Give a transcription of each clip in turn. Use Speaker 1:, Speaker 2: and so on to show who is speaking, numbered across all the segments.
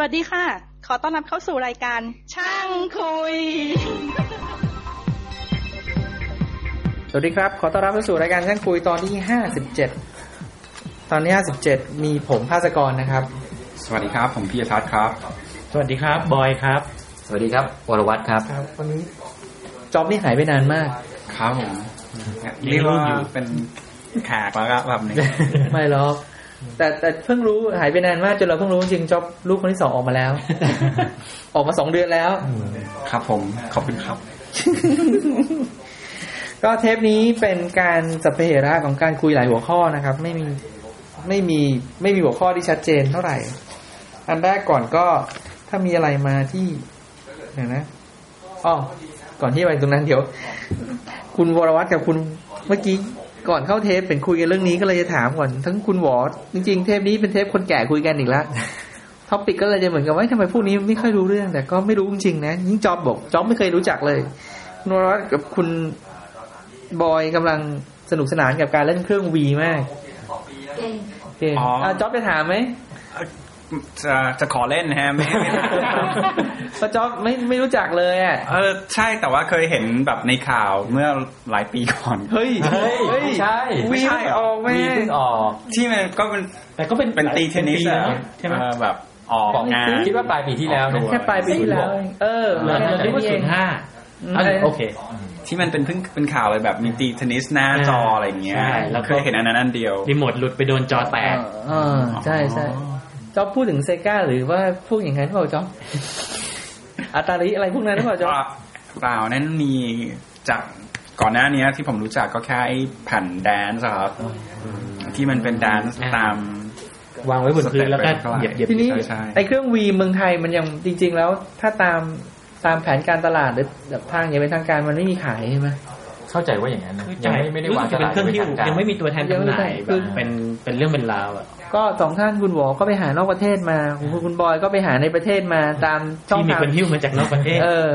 Speaker 1: สวัสดีค่ะ ขอต้อนรับเข้าสู่รายการ ช่างคุย
Speaker 2: สวัสดีครับ ขอต้อนรับเข้าสู่รายการช่างคุยตอนที่ห้าสิบเจ็ด ตอนที่ห้าสิบเจ็ดมีผมภาสกรนะครับ
Speaker 3: สวัสดีครับ ผมพียทัศน์ครับ
Speaker 4: สวัสดีครับ บอยครับ
Speaker 5: สวัสดีครับวรวัตรครับ
Speaker 2: ครับวันนี้จ็อบนี่หายไปนานมาก
Speaker 3: ครับผม
Speaker 4: ยัง
Speaker 3: เรียกว่า
Speaker 4: รุ่นอยู่
Speaker 3: เป็นแขกแล้วก็แบบนี้
Speaker 2: ไม่หรอก แต่แต่เพิ่งรู้หายไปนานมากจนเราเพิ่งรู้จริงจ็อบลูกคนที่สองออกมาแล้ว ออกมาสองเดือนแล้ว
Speaker 3: ครับผม ขอบคุณครับ
Speaker 2: ก็เทปนี้เป็นการสัพเพเหระของการคุยหลายหัวข้อนะครับ ไม่มีไม่มีไม่มีหัวข้อที่ชัดเจนเท่าไหร่ อันแรกก่อนก็ถ้ามีอะไรมาที่เดี๋ยวนะอ๋อก่อนที่ไปตรงนั้นเดี๋ยว คุณวรวัตรกับคุณเมื่อกี้ ก่อนเข้าเทปเป็นคุยกันเรื่องนี้ก็เลยจะถามก่อนทั้งคุณหวอจริง ๆ เทปนี้เป็นเทปคนแก่คุยกันอีกแล้วท็อปิกก็เลยจะเหมือนกับว่าทำไมพวกนี้ไม่ค่อยรู้เรื่อง แต่ก็ไม่รู้จริงๆนะยิ่งจอบบอกจอบไม่เคยรู้จักเลยคุณวรวัตรกับคุณบอยกำลังสนุกสนานกับการเล่นเครื่องวีมากเกม
Speaker 3: อ๋ออ่
Speaker 2: อะจ๊อบจะถามไหม
Speaker 3: จะจะขอเล่นนะฮะไม่ไม่
Speaker 2: เพราะจ๊อบไม่ไม่รู้จักเลยอะ
Speaker 3: เออใช่แต่ว่าเคยเห็นแบบในข่าวเมื่อหลายปีก่อน
Speaker 2: เฮ้ย
Speaker 5: เฮ้ยไม่ใช่
Speaker 2: วี
Speaker 3: ไม่ใช่
Speaker 2: ไม่
Speaker 3: เหรอ
Speaker 2: ออกแม่
Speaker 5: มีเพิ่งออก
Speaker 3: ที่มันก็เป็น
Speaker 4: แต่ก็เป็น
Speaker 3: เป็นตีเทนนิส
Speaker 4: หลาย
Speaker 3: อะ
Speaker 4: ปีแล้วใช่ไหม
Speaker 3: เออแบบออกงาน
Speaker 5: คิดว่าปลายปีที่แล้วนะ
Speaker 2: แค่ปลายปีที่แล้ว เองเออ
Speaker 4: เหลือ
Speaker 2: แค่
Speaker 4: เรียกว่า
Speaker 2: นี้เอ
Speaker 4: ศู
Speaker 2: ง
Speaker 4: นย์ห้า
Speaker 2: อืม
Speaker 4: โอเค
Speaker 3: ที่มันเป็นเพิ่งเป็นข่าวเลยแบบมีตีเทนนิสหน้าจออะไรอย่างเงี้ย
Speaker 4: ใช่แล้วก็
Speaker 3: เคยเห็นอันนั้นอันเดียว
Speaker 4: รีโมทหลุดไปโดนจอแตก
Speaker 2: เออใช่ใช่ จ๊อบพูดถึงเซกาหรือว่าพวกอย่างนั้นเปล่าจ๊อบอัตาริอะไรพวกนั้นหรือเปล่าจ๊อบ
Speaker 3: เปล่านั้นมีจากก่อนหน้านี้ที่ผมรู้จักก็แค่ไอ้แผ่นแดนซ์ครับ ที่มันเป็นแดนซ์ตาม
Speaker 4: วางไว้บนพื้นแล้วก็เหยียบเหยียบ
Speaker 2: ทีนี้
Speaker 3: ใช่ใช่
Speaker 2: ไอ้เครื่องวีเมืองไทยมันยังจริง ๆ แล้ว ถ้าตามตามแผนการตลาดหรือแบบทางอย่างเป็นทางการมันไม่มีขายใช่ไหม
Speaker 5: เข้าใจว่าอย่างนั้นนะ
Speaker 4: คือ
Speaker 5: ยั
Speaker 4: จ่างย
Speaker 5: ไม่ไม่ได้
Speaker 4: รู้
Speaker 5: วาง
Speaker 4: สึกจะเป็นเครื่องที่
Speaker 5: ตลาด
Speaker 4: ยังไม่มีตัวแทนจำหน่าย
Speaker 2: คือ
Speaker 4: แบบเป็นเป็นเรื่องเป็นราวอะ
Speaker 2: ก็สองท่านคุณหวอก็ไปหานอกประเทศมาคุณคุณบอยก็ไปหาในประเทศมาตามช่อง
Speaker 4: ที่มี
Speaker 2: ทาง
Speaker 4: คนหิ้วมาจากนอกประเทศ
Speaker 2: เออ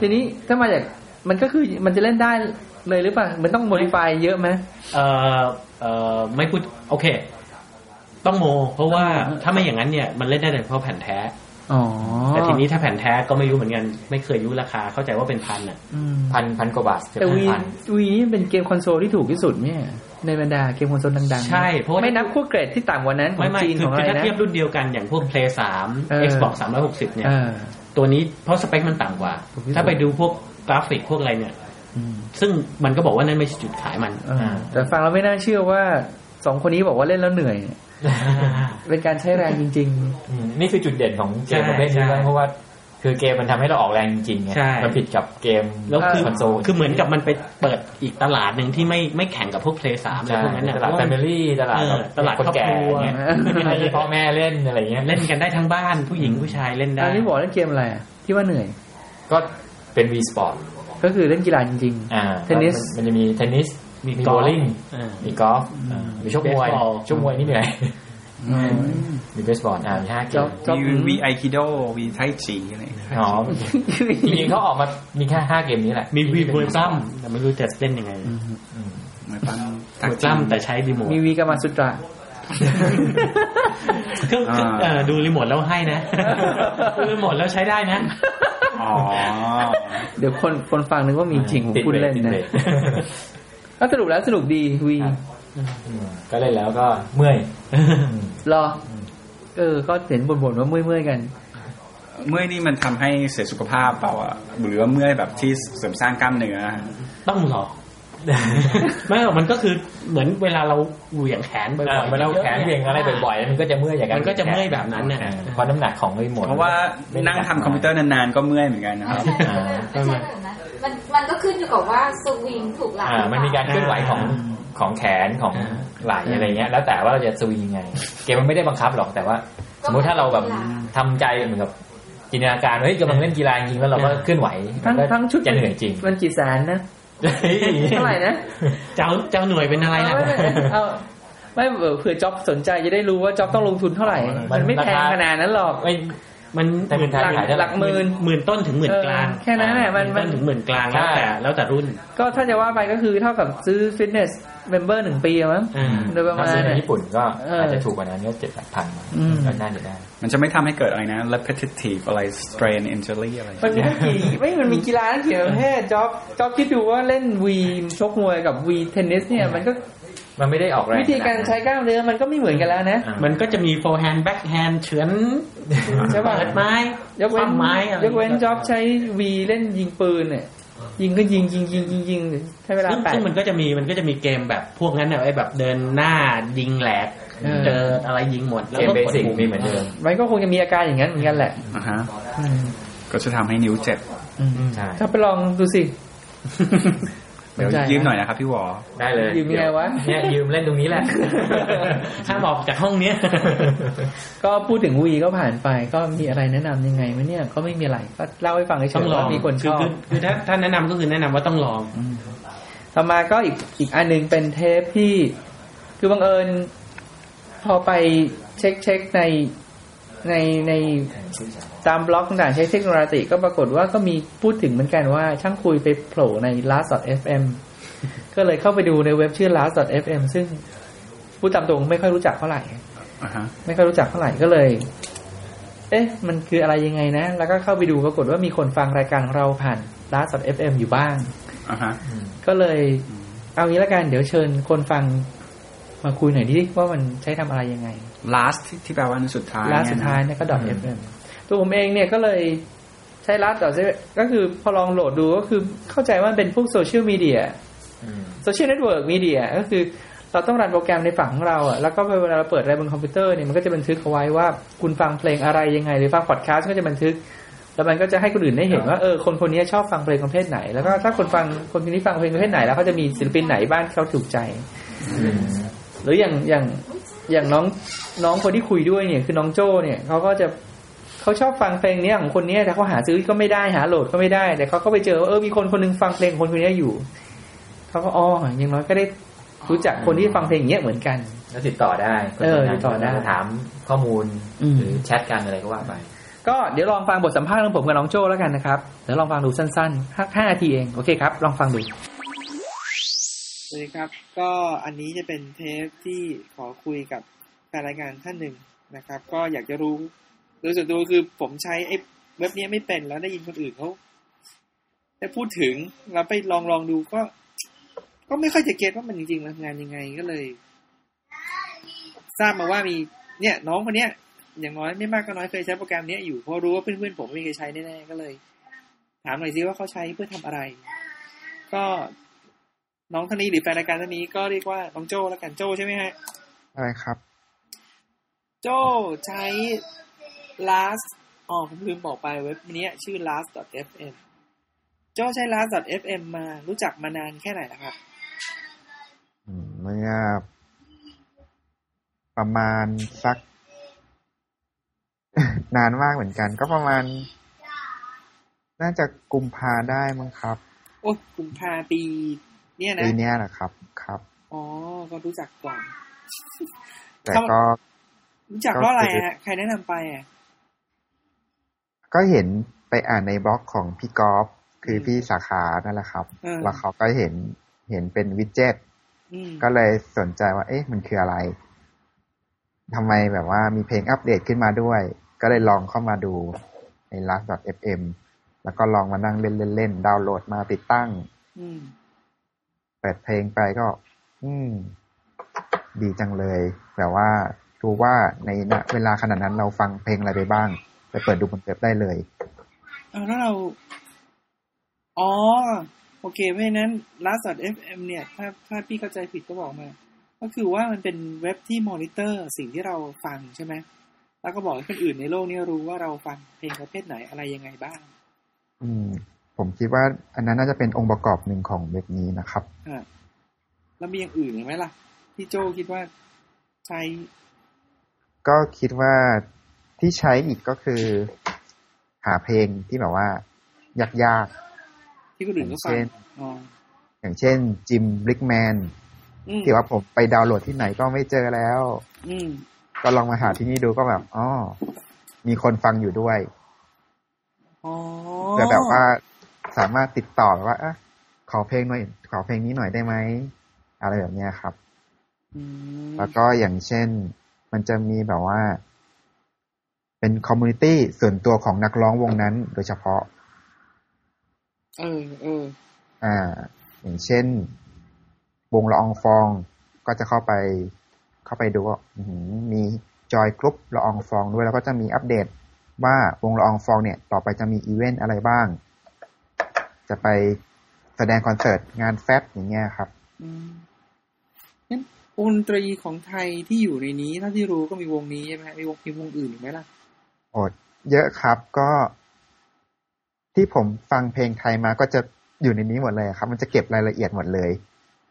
Speaker 2: ทีนี้ถ้ามาจากมันก็คือมันจะเล่นได้เลยหรือเปล่ามันต้องโมดิฟายเยอะไหม
Speaker 4: เออเออไม่พูดโอเค ต้องโม เพราะว่าถ้าไม่อย่างนั้นเนี่ยมันเล่นได้แต่เฉพาะแผ่นแท้
Speaker 2: อ๋อ
Speaker 4: แต่ทีนี้ถ้าแผ่นแท้ก็ไม่รู้เหมือนกัน ไม่เคยรู้ราคาเข้าใจว่าเป็นพันอะ
Speaker 2: อืม
Speaker 5: พันพันกว่าบาทจะ
Speaker 2: แต่
Speaker 5: เป็น
Speaker 2: วี
Speaker 5: พัน
Speaker 2: วีนี่เป็นเกมคอนโซลที่ถูกที่สุดเนี่ย ในบรรดาเกมคอนโซลดังๆ
Speaker 4: ใช่ เพราะว่า
Speaker 2: ไม่นับพวกเกรดที่ต่ำกว่านั้นขอ
Speaker 4: ไม่
Speaker 2: ง
Speaker 4: ไม่
Speaker 2: จีน
Speaker 4: คื
Speaker 2: ข
Speaker 4: อ
Speaker 2: องอะ
Speaker 4: คือ
Speaker 2: ไร
Speaker 4: ถ้า
Speaker 2: นะ
Speaker 4: เทียบรุ่นเดียวกันอย่างพวก Play 3
Speaker 2: เออ
Speaker 4: Xbox 360 เนี่ย
Speaker 2: เออ
Speaker 4: ตัวนี้เพราะสเปคมันต่ำกว่า
Speaker 2: ถูกที่สุด
Speaker 4: ถ้าไปดูพวกกราฟิกพวกอะไรเนี่ย
Speaker 2: อืม
Speaker 4: ซึ่งมันก็บอกว่านั่นไม่ใช่จุดขายมัน
Speaker 2: เออแต่ฟังเราไม่น่าเชื่อว่าสองคนนี้บอกว่าเล่นแล้วเหนื่อย เป็นการใช้แรงจริง
Speaker 5: อืมนี่คือจุดเด่นของเกมประเภทนี้
Speaker 4: ใช่
Speaker 5: นะเพราะว่า คือเกมมันทำให้เราออกแรงจริงๆไง
Speaker 4: ใช่
Speaker 5: มันผิดกับเกม
Speaker 4: แล้วคือ
Speaker 5: คอนโซล
Speaker 4: คือเหมือนกับมันไปเปิดอีกตลาดหนึ่งที่ไม่ไม่แข่งกับพวก Play 3อะไร
Speaker 5: ใช่
Speaker 4: พวกนั้นเนี่ย
Speaker 5: ตลาด
Speaker 4: เพ
Speaker 5: แฟ
Speaker 4: ราะ
Speaker 5: มิ
Speaker 4: ว่า
Speaker 5: ลี่ตลาดแบบ
Speaker 4: เออตลาด
Speaker 5: คนแก่
Speaker 4: ครอบครัว
Speaker 5: เงี้ยให้พ่อแม่เล่นอะไรเงี้ย
Speaker 4: เล่นกันได้ทั้งบ้านผู้หญิงผู้ชายเล่น
Speaker 2: ๆ
Speaker 4: ได้
Speaker 2: อันนี้บอกเล่นเกมอะไรอะที่ว่าเหนื่อย
Speaker 5: ก็เป็น V Sport
Speaker 2: ก็คือเล่นกีฬาจริง
Speaker 5: อ่า
Speaker 2: เทนนิส
Speaker 5: มันจะมีเทนนิส
Speaker 4: มี
Speaker 5: มี
Speaker 4: กอ
Speaker 5: โบ
Speaker 4: ล์ฟ
Speaker 5: ลิ่ง
Speaker 4: เออ
Speaker 5: มีกอล์ฟมีชกมวย
Speaker 4: เบสบอล
Speaker 5: ชกมวยนี่เหนื่อย
Speaker 2: ๆอื ม
Speaker 5: มีเบสบอลอ่ามีห้าเก
Speaker 2: จ๊อ
Speaker 5: ม
Speaker 2: บจ๊อบ
Speaker 3: มีวีไอคิโดวีไทจีอะไรอย่างเงี้ย
Speaker 5: อ๋อจริงๆเขาออกมามีแค่ห้าเกมนี้แหละ
Speaker 4: มีวีเวอร์ซัมแต่ไม่รู้จะเล่นยังไง
Speaker 5: อืม
Speaker 3: เหมือนตั้ง
Speaker 4: เวอร์ซัมแต่ใช้รีโมท
Speaker 2: มีวีกามาสุตรา
Speaker 4: เครื่องเครื่องเอ่อดูรีโมทแล้วให้นะดูรีโมทแล้วใช้ได้นะ
Speaker 3: อ๋อ
Speaker 2: เดี๋ยวคนคนฟังนึกว่ามีจริงผม
Speaker 5: ติด
Speaker 2: พูด
Speaker 5: เบร
Speaker 2: เล่
Speaker 5: ก
Speaker 2: น
Speaker 5: ติด
Speaker 2: นะ
Speaker 5: เบรก
Speaker 2: ก็สรุปแล้วสนุกดีวี
Speaker 5: อืม ก็เล่นแล้วก็เมื่อย
Speaker 2: รอ เออ ก็เห็นบ่นๆว่าเมื่อยๆกัน
Speaker 3: เมื่อยนี่มันทำให้เสียสุขภาพเปล่าอะหรือว่าเมื่อยแบบที่เสริมสร้างกล้ามเนื้อ
Speaker 4: ต้องหรอ ไม่หรอกมันก็คือเหมือนเวลาเราเหวี่ยงแขนบ่อย
Speaker 5: อ่า
Speaker 4: ๆ
Speaker 5: เวลาแขนเบี่ยงอะไรบ่อยๆมันก็จะเมื่อยอย่าง
Speaker 4: มันก็จะเมื่อยแบบนั้นน่ะ
Speaker 5: อ่าเพราะน้ำหนักของรีโมท
Speaker 3: เพราะว่านั่งทำคอมพิวเตอร์นานๆก็เมื่อยเหมือนกันนะครับ
Speaker 5: อ่า
Speaker 6: ไม่ใช่แบบนั้นมันมันก็ขึ้นอยู่กับว่าสวิงถูกหลัก
Speaker 5: อ่ามันมีการเคลื่อนไหวของของแขนของไหล่อะไรเงี้ย แล้วแต่ว่าเราจะสวิงยังไง เกมมันไม่ได้บังคับหรอกแต่ว่า สมมุติถ้าเราแบบทำใจเหมือนกับจินตนาการเฮ้ยกำลังเล่นกีฬาจริงแล้วเราก็เคลื่อนไหว
Speaker 2: ทั้ง
Speaker 5: มันก็
Speaker 2: ทั้งชุด
Speaker 5: จะเหนื่อยจริง
Speaker 2: มันกี่แสนนะ เท่าไหร่นะ
Speaker 4: เจ้าเจ้าหน่วยเป็นอะไรล่ะ
Speaker 2: เอาไม่เอาไม่เออเผื่อจ็อบสนใจจะได้รู้ว่าจ็อบต้องลงทุนเท่าไหร่ มันไม่แพงขนาดนั้นหรอก
Speaker 5: ไม่
Speaker 4: มัน
Speaker 5: แต่เป็นไทยขายได้
Speaker 2: หลักหมื่น
Speaker 4: หมื่นต้นถึงหมื่นกลาง
Speaker 2: เออแค่นั้นแหละมันมัน
Speaker 4: ต้นถึงหมื่นกลางแล้วแต่แล้วแต่รุ่น
Speaker 2: ก็ถ้าจะว่าไปก็คือเท่ากับซื้อ fitness member หนึ่งปีอะมั้ง
Speaker 4: อืม
Speaker 2: โดยประ
Speaker 5: ถ้า
Speaker 2: มาณ
Speaker 5: ซื้อใน
Speaker 2: น่ะ
Speaker 5: ญี่ปุ่นก็
Speaker 2: เอออ
Speaker 5: อาจจะถูกกว่านั้นก็เจ็ดแปดพัน
Speaker 2: อืม
Speaker 5: ก็น่าจะได้
Speaker 3: มันจะไม่ทำให้เกิดอะไรนะ repetitive อะไร strain injury อะไร
Speaker 2: มันมีตั้งกี่ไม่มันมีกีฬาตั้งกี่ประเภทจ็อบจ็อบคิดดูว่าเล่น Wii ชกมวยกับ Wii เทนนิสเนี่ยมันก็
Speaker 5: มันไม่ได้ออกแรง
Speaker 2: วิธีการใช้กล้ามเนื้อมันก็ไม่เหมือนกันแล้วนะ
Speaker 5: อ่า
Speaker 4: มันก็จะมี forehand backhand เฉือน
Speaker 2: ใช่ป่ะ
Speaker 4: เปิดไม้
Speaker 2: ยกเว้น
Speaker 4: คว่ำไม้อะไร
Speaker 2: ยกเว้นจ็อบใช้ Wii เล่นยิงปืนเนี่ยยิงก็ยิงยิงยิงยิงยิงใช้เวลา
Speaker 4: ซึ่ง
Speaker 2: แปด
Speaker 4: ซึ่งมันก็จะมีมันก็จะมีเกมแบบพวกนั้นน่ะไอ้แบบเดินหน้ายิงแหลก
Speaker 2: เออ
Speaker 4: เจออะไรยิงหมดแล้ว
Speaker 5: เกม
Speaker 4: ก็
Speaker 5: basic
Speaker 4: กดปุ่
Speaker 5: มมีเหมือนเดิม
Speaker 2: มันก็คงจะมีอาการอย่างนั้นเหมือนกันแหละ
Speaker 3: อ่าฮะ
Speaker 2: อืม
Speaker 3: ก็จะทำให้นิ้วเจ็บ
Speaker 2: อืม
Speaker 5: ใช่
Speaker 2: ถ้าไปลองดูสิ
Speaker 3: เดี๋ยว
Speaker 2: สนใจ
Speaker 3: ยืมหน่อยนะครับพี่วอ
Speaker 5: ได้เลย
Speaker 2: ยืมยังไงวะ
Speaker 5: เนี่ยยืมเล่นตรงนี้แหละ
Speaker 4: ห้ามออกจากห้องเนี้ย
Speaker 2: ก็พูดถึงวีก็ผ่านไป ก็มีอะไรแนะนำยังไงไหมเนี่ยก็ไม่มีอะไรก็เล่าให้ฟังเฉ
Speaker 4: ต้อยง
Speaker 2: ๆ
Speaker 4: ลอ
Speaker 2: ว่างมีคนชอบ
Speaker 4: คือคือถ้าถ้าแนะนำก็คือแนะนำว่าต้องลอง
Speaker 2: ต่อมาก็อีกอีกอันหนึ่งเป็นเทปที่ คือบังเอิญ พอไปเช็คเช็คในในในตามบล็อกต่างๆใช้เทคโนโลยีก็ปรากฏว่าก็มีพูดถึงเหมือนกันว่า ช่างคุยไปโผล่ใน last.fm ก็เลยเข้าไปดูในเว็บชื่อ last.fm ซึ่งพูดตามตรงไม่ค่อยรู้จักเท่าไหร่
Speaker 3: อ่าฮะ
Speaker 2: ไม่ค่อยรู้จักเท่าไหร่ก็เลย เอ๊ะ มันคืออะไรยังไงนะ แล้วก็เข้าไปดูปรากฏว่ามีคนฟังรายการของเราผ่าน last.fm อยู่บ้าง
Speaker 3: อ่าฮะ
Speaker 2: ก็เลยเอางี้ละกันเดี๋ยวเชิญคนฟังมาคุยหน่อยดิว่ามันใช้ทำอะไรยังไง
Speaker 3: last ที่ที่แปลว่าอันสุดท้าย
Speaker 2: last
Speaker 3: เนี่
Speaker 2: สุ
Speaker 3: ย
Speaker 2: ด
Speaker 3: นะ
Speaker 2: ท้ายเนี่ยก็ .fm ตัวผมเองเนี่ยก็เลยใช้ last .fm ก็คือพอลองโหลดดูก็คือเข้าใจว่ามันเป็นพวกโซเชียลมีเดีย
Speaker 5: อืม
Speaker 2: social network media ก็คือเราต้อง run โปรแกรมในฝั่งของเราอะแล้วก็เวลาเราเปิดอะไรบนคอมพิวเตอร์เนี่ยมันก็จะบันทึกเอาไว้ว่าคุณฟังเพลงอะไรยังไง หรือฟังพอดแคสต์ก็จะบันทึก แล้วมันก็จะให้คนอื่นได้เห็นว่าเออคนคนนี้ชอบฟังเพลงประเภทไหน แล้วก็ถ้าคนฟังคนคนนี้ฟังเพลงประเภทไหน แล้วเขาจะมีศิลปินไหนบ้างที่เขาถูกใจ หรืออย่างอย่างอย่างน้องน้องคนที่คุยด้วยเนี่ยคือน้องโจ้เนี่ยเขาก็จะ เขาชอบฟังเพลงเนี้ยของคนเนี้ยแต่เขาหาซื้อก็ไม่ได้หาโหลดก็ไม่ได้ แต่เขาก็ไปเจอว่าเออมีคนคนหนึงฟังเพลงคนคนเนี้ยอยู่เขาก็อ๋ออย่างน้อยก็ได้รู้จักคนที่ฟังเพลงอย่างเงี้ยเหมือนกัน
Speaker 5: แล้วติดต่อได้
Speaker 2: เออติดต่อได้
Speaker 5: ถามข้อมูล
Speaker 2: อืม
Speaker 5: หรือแชทกันอะไรก็ว่าไป
Speaker 2: ก็เดี๋ยวลองฟังบทสัมภาษณ์ของผมกับน้องโจ้แล้วกันนะครับเดี๋ยวลองฟังดูสั้นๆห้าห้านาทีเองโอเคครับ ลองฟังดูสวัสดีครับ ก็อันนี้จะเป็นเทปที่ขอคุยกับแฟนรายการท่านหนึ่งนะครับ ก็อยากจะรู้ โดยส่วนตัวคือผมใช้ไอ้เว็บนี้ไม่เป็นแล้วได้ยินคนอื่นเขาได้พูดถึงแล้วไปลองลองดูก็ ก็ไม่ค่อยจะเก็ตว่ามันจริงๆมันทำงานยังไงก็เลย ทราบมาว่ามี เนี่ย น้องคนเนี้ยอย่างน้อยไม่มากก็น้อยเคยใช้โปรแกรมเนี้ยอยู่เพราะรู้ว่าเพื่อนๆผมไม่เคยใช้แน่ๆก็เลย ถามหน่อยซิว่าเขาใช้เพื่อทำอะไร ก็น้องท่านนี้หรือแฟนรายการท่านนี้ก็เรียกว่าน้องโจ้แล้วกันโจ้ใช่ไหมฮะ
Speaker 7: อะไรครับ
Speaker 2: โจ้ใช้ last อ๋อผมลืมบอกไปเว็บนี้ชื่อ last.fm โจ้ใช้ last.fm มารู้จักมานานแค่ไหนแล้วครับ
Speaker 7: อืมเมื่อประมาณสัก นานมากเหมือนกัน ก็ประมาณ น่าจะกุมภาได้มั้งครับ
Speaker 2: โอ้กุมภาปี เนี่ยนะ
Speaker 7: ปีเนี้ยแหละครับ ครับ
Speaker 2: อ๋อ ก็รู้จักก่อน
Speaker 7: แต่
Speaker 2: ครับ
Speaker 7: ก็
Speaker 2: รู้จักเพราะอะไรฮะใครแนะนำไปอะ
Speaker 7: ก็เห็นไปอ่านในบล็อกของพี่กอล์ฟคืออ
Speaker 2: ม
Speaker 7: พี่สาขานั่นแหละครับ
Speaker 2: เออ
Speaker 7: แล้วเขาก็เห็นเห็นเป็นวิดเจ็ต
Speaker 2: อืม
Speaker 7: ก็เลยสนใจว่า เอ๊ะ มันคืออะไรทำไมแบบว่ามีเพลงอัปเดตขึ้นมาด้วย ก็เลยลองเข้ามาดูใน last.fm แล้วก็ลองมานั่งเล่นเล่นๆดาวน์โหลดมาติดตั้ง
Speaker 2: อืม
Speaker 7: เปิดเพลงไปก็ อืม ดีจังเลยแบบว่ารู้ว่าในณเวลาขนาดนั้นเราฟังเพลงอะไรไปบ้าง ไปเปิดดูบนเว็บได้เลย
Speaker 2: เอาแล้วเรา อ๋อ โอเคเพราะฉะนั้น last.fm เนี่ย ถ้าถ้าพี่เข้าใจผิดก็บอกมา ก็คือว่ามันเป็นเว็บที่มอนิเตอร์สิ่งที่เราฟังใช่ไหมแล้วก็บอกให้คนอื่นในโลกนี้รู้ว่าเราฟังเพลงประเภทไหนอะไรยังไงบ้าง
Speaker 7: อืม ผมคิดว่า อันนั้นน่าจะเป็นองค์ประกอบหนึ่งของเว็บนี้นะครับ
Speaker 2: อะแล้วมีอย่างอื่นอีกไหมล่ะที่โจคิดว่าใช้
Speaker 7: ก็คิดว่า ที่ใช้อีกก็คือ หาเพลงที่แบบว่า ยาก
Speaker 2: ที่คนอื่นก็ฟัง
Speaker 7: เช่น
Speaker 2: อ๋อ
Speaker 7: ๆอย่างเช่นจิมบริกแมน
Speaker 2: อืม
Speaker 7: ที่ว่าผมไปดาวน์โหลดที่ไหนก็ไม่เจอแล้ว
Speaker 2: อืม
Speaker 7: ก็ลองมาหาที่นี่ดูก็แบบอ๋อมีคนฟังอยู่ด้วย
Speaker 2: อ๋อ
Speaker 7: เพื่อแบบว่าสามารถติดต่อว่าอะขอเพลงหน่อย ขอเพลงนี้หน่อยได้ไหม อะไรแบบเนี้ยครับ
Speaker 2: อืม
Speaker 7: แล้วก็อย่างเช่น มันจะมีแบบว่า เป็นคอมมูนิตี้ส่วนตัวของนักร้องวงนั้นโดยเฉพาะ
Speaker 2: เออเออ
Speaker 7: อ่า อย่างเช่น วงละอองฟองก็จะเข้าไป เข้าไปดูว่าอื้อหือมี join group ละอองฟองด้วยแล้วก็จะมีอัปเดตว่าวงละอองฟองเนี่ย ต่อไปจะมีอีเวนต์อะไรบ้าง จะไปแสดงคอนเสิร์ตงาน Fat อย่างเงี้ยครับ
Speaker 2: อืมงั้นวงดนตรีของไทยที่อยู่ในนี้เท่าที่รู้ก็มีวงนี้ใช่ไหมฮะมีวงมีวงอื่นอีกไหมล่ะ
Speaker 7: โอ ดเยอะครับก็ที่ผมฟังเพลงไทยมาก็จะอยู่ในนี้หมดเลยครับ มันจะเก็บรายละเอียดหมดเลย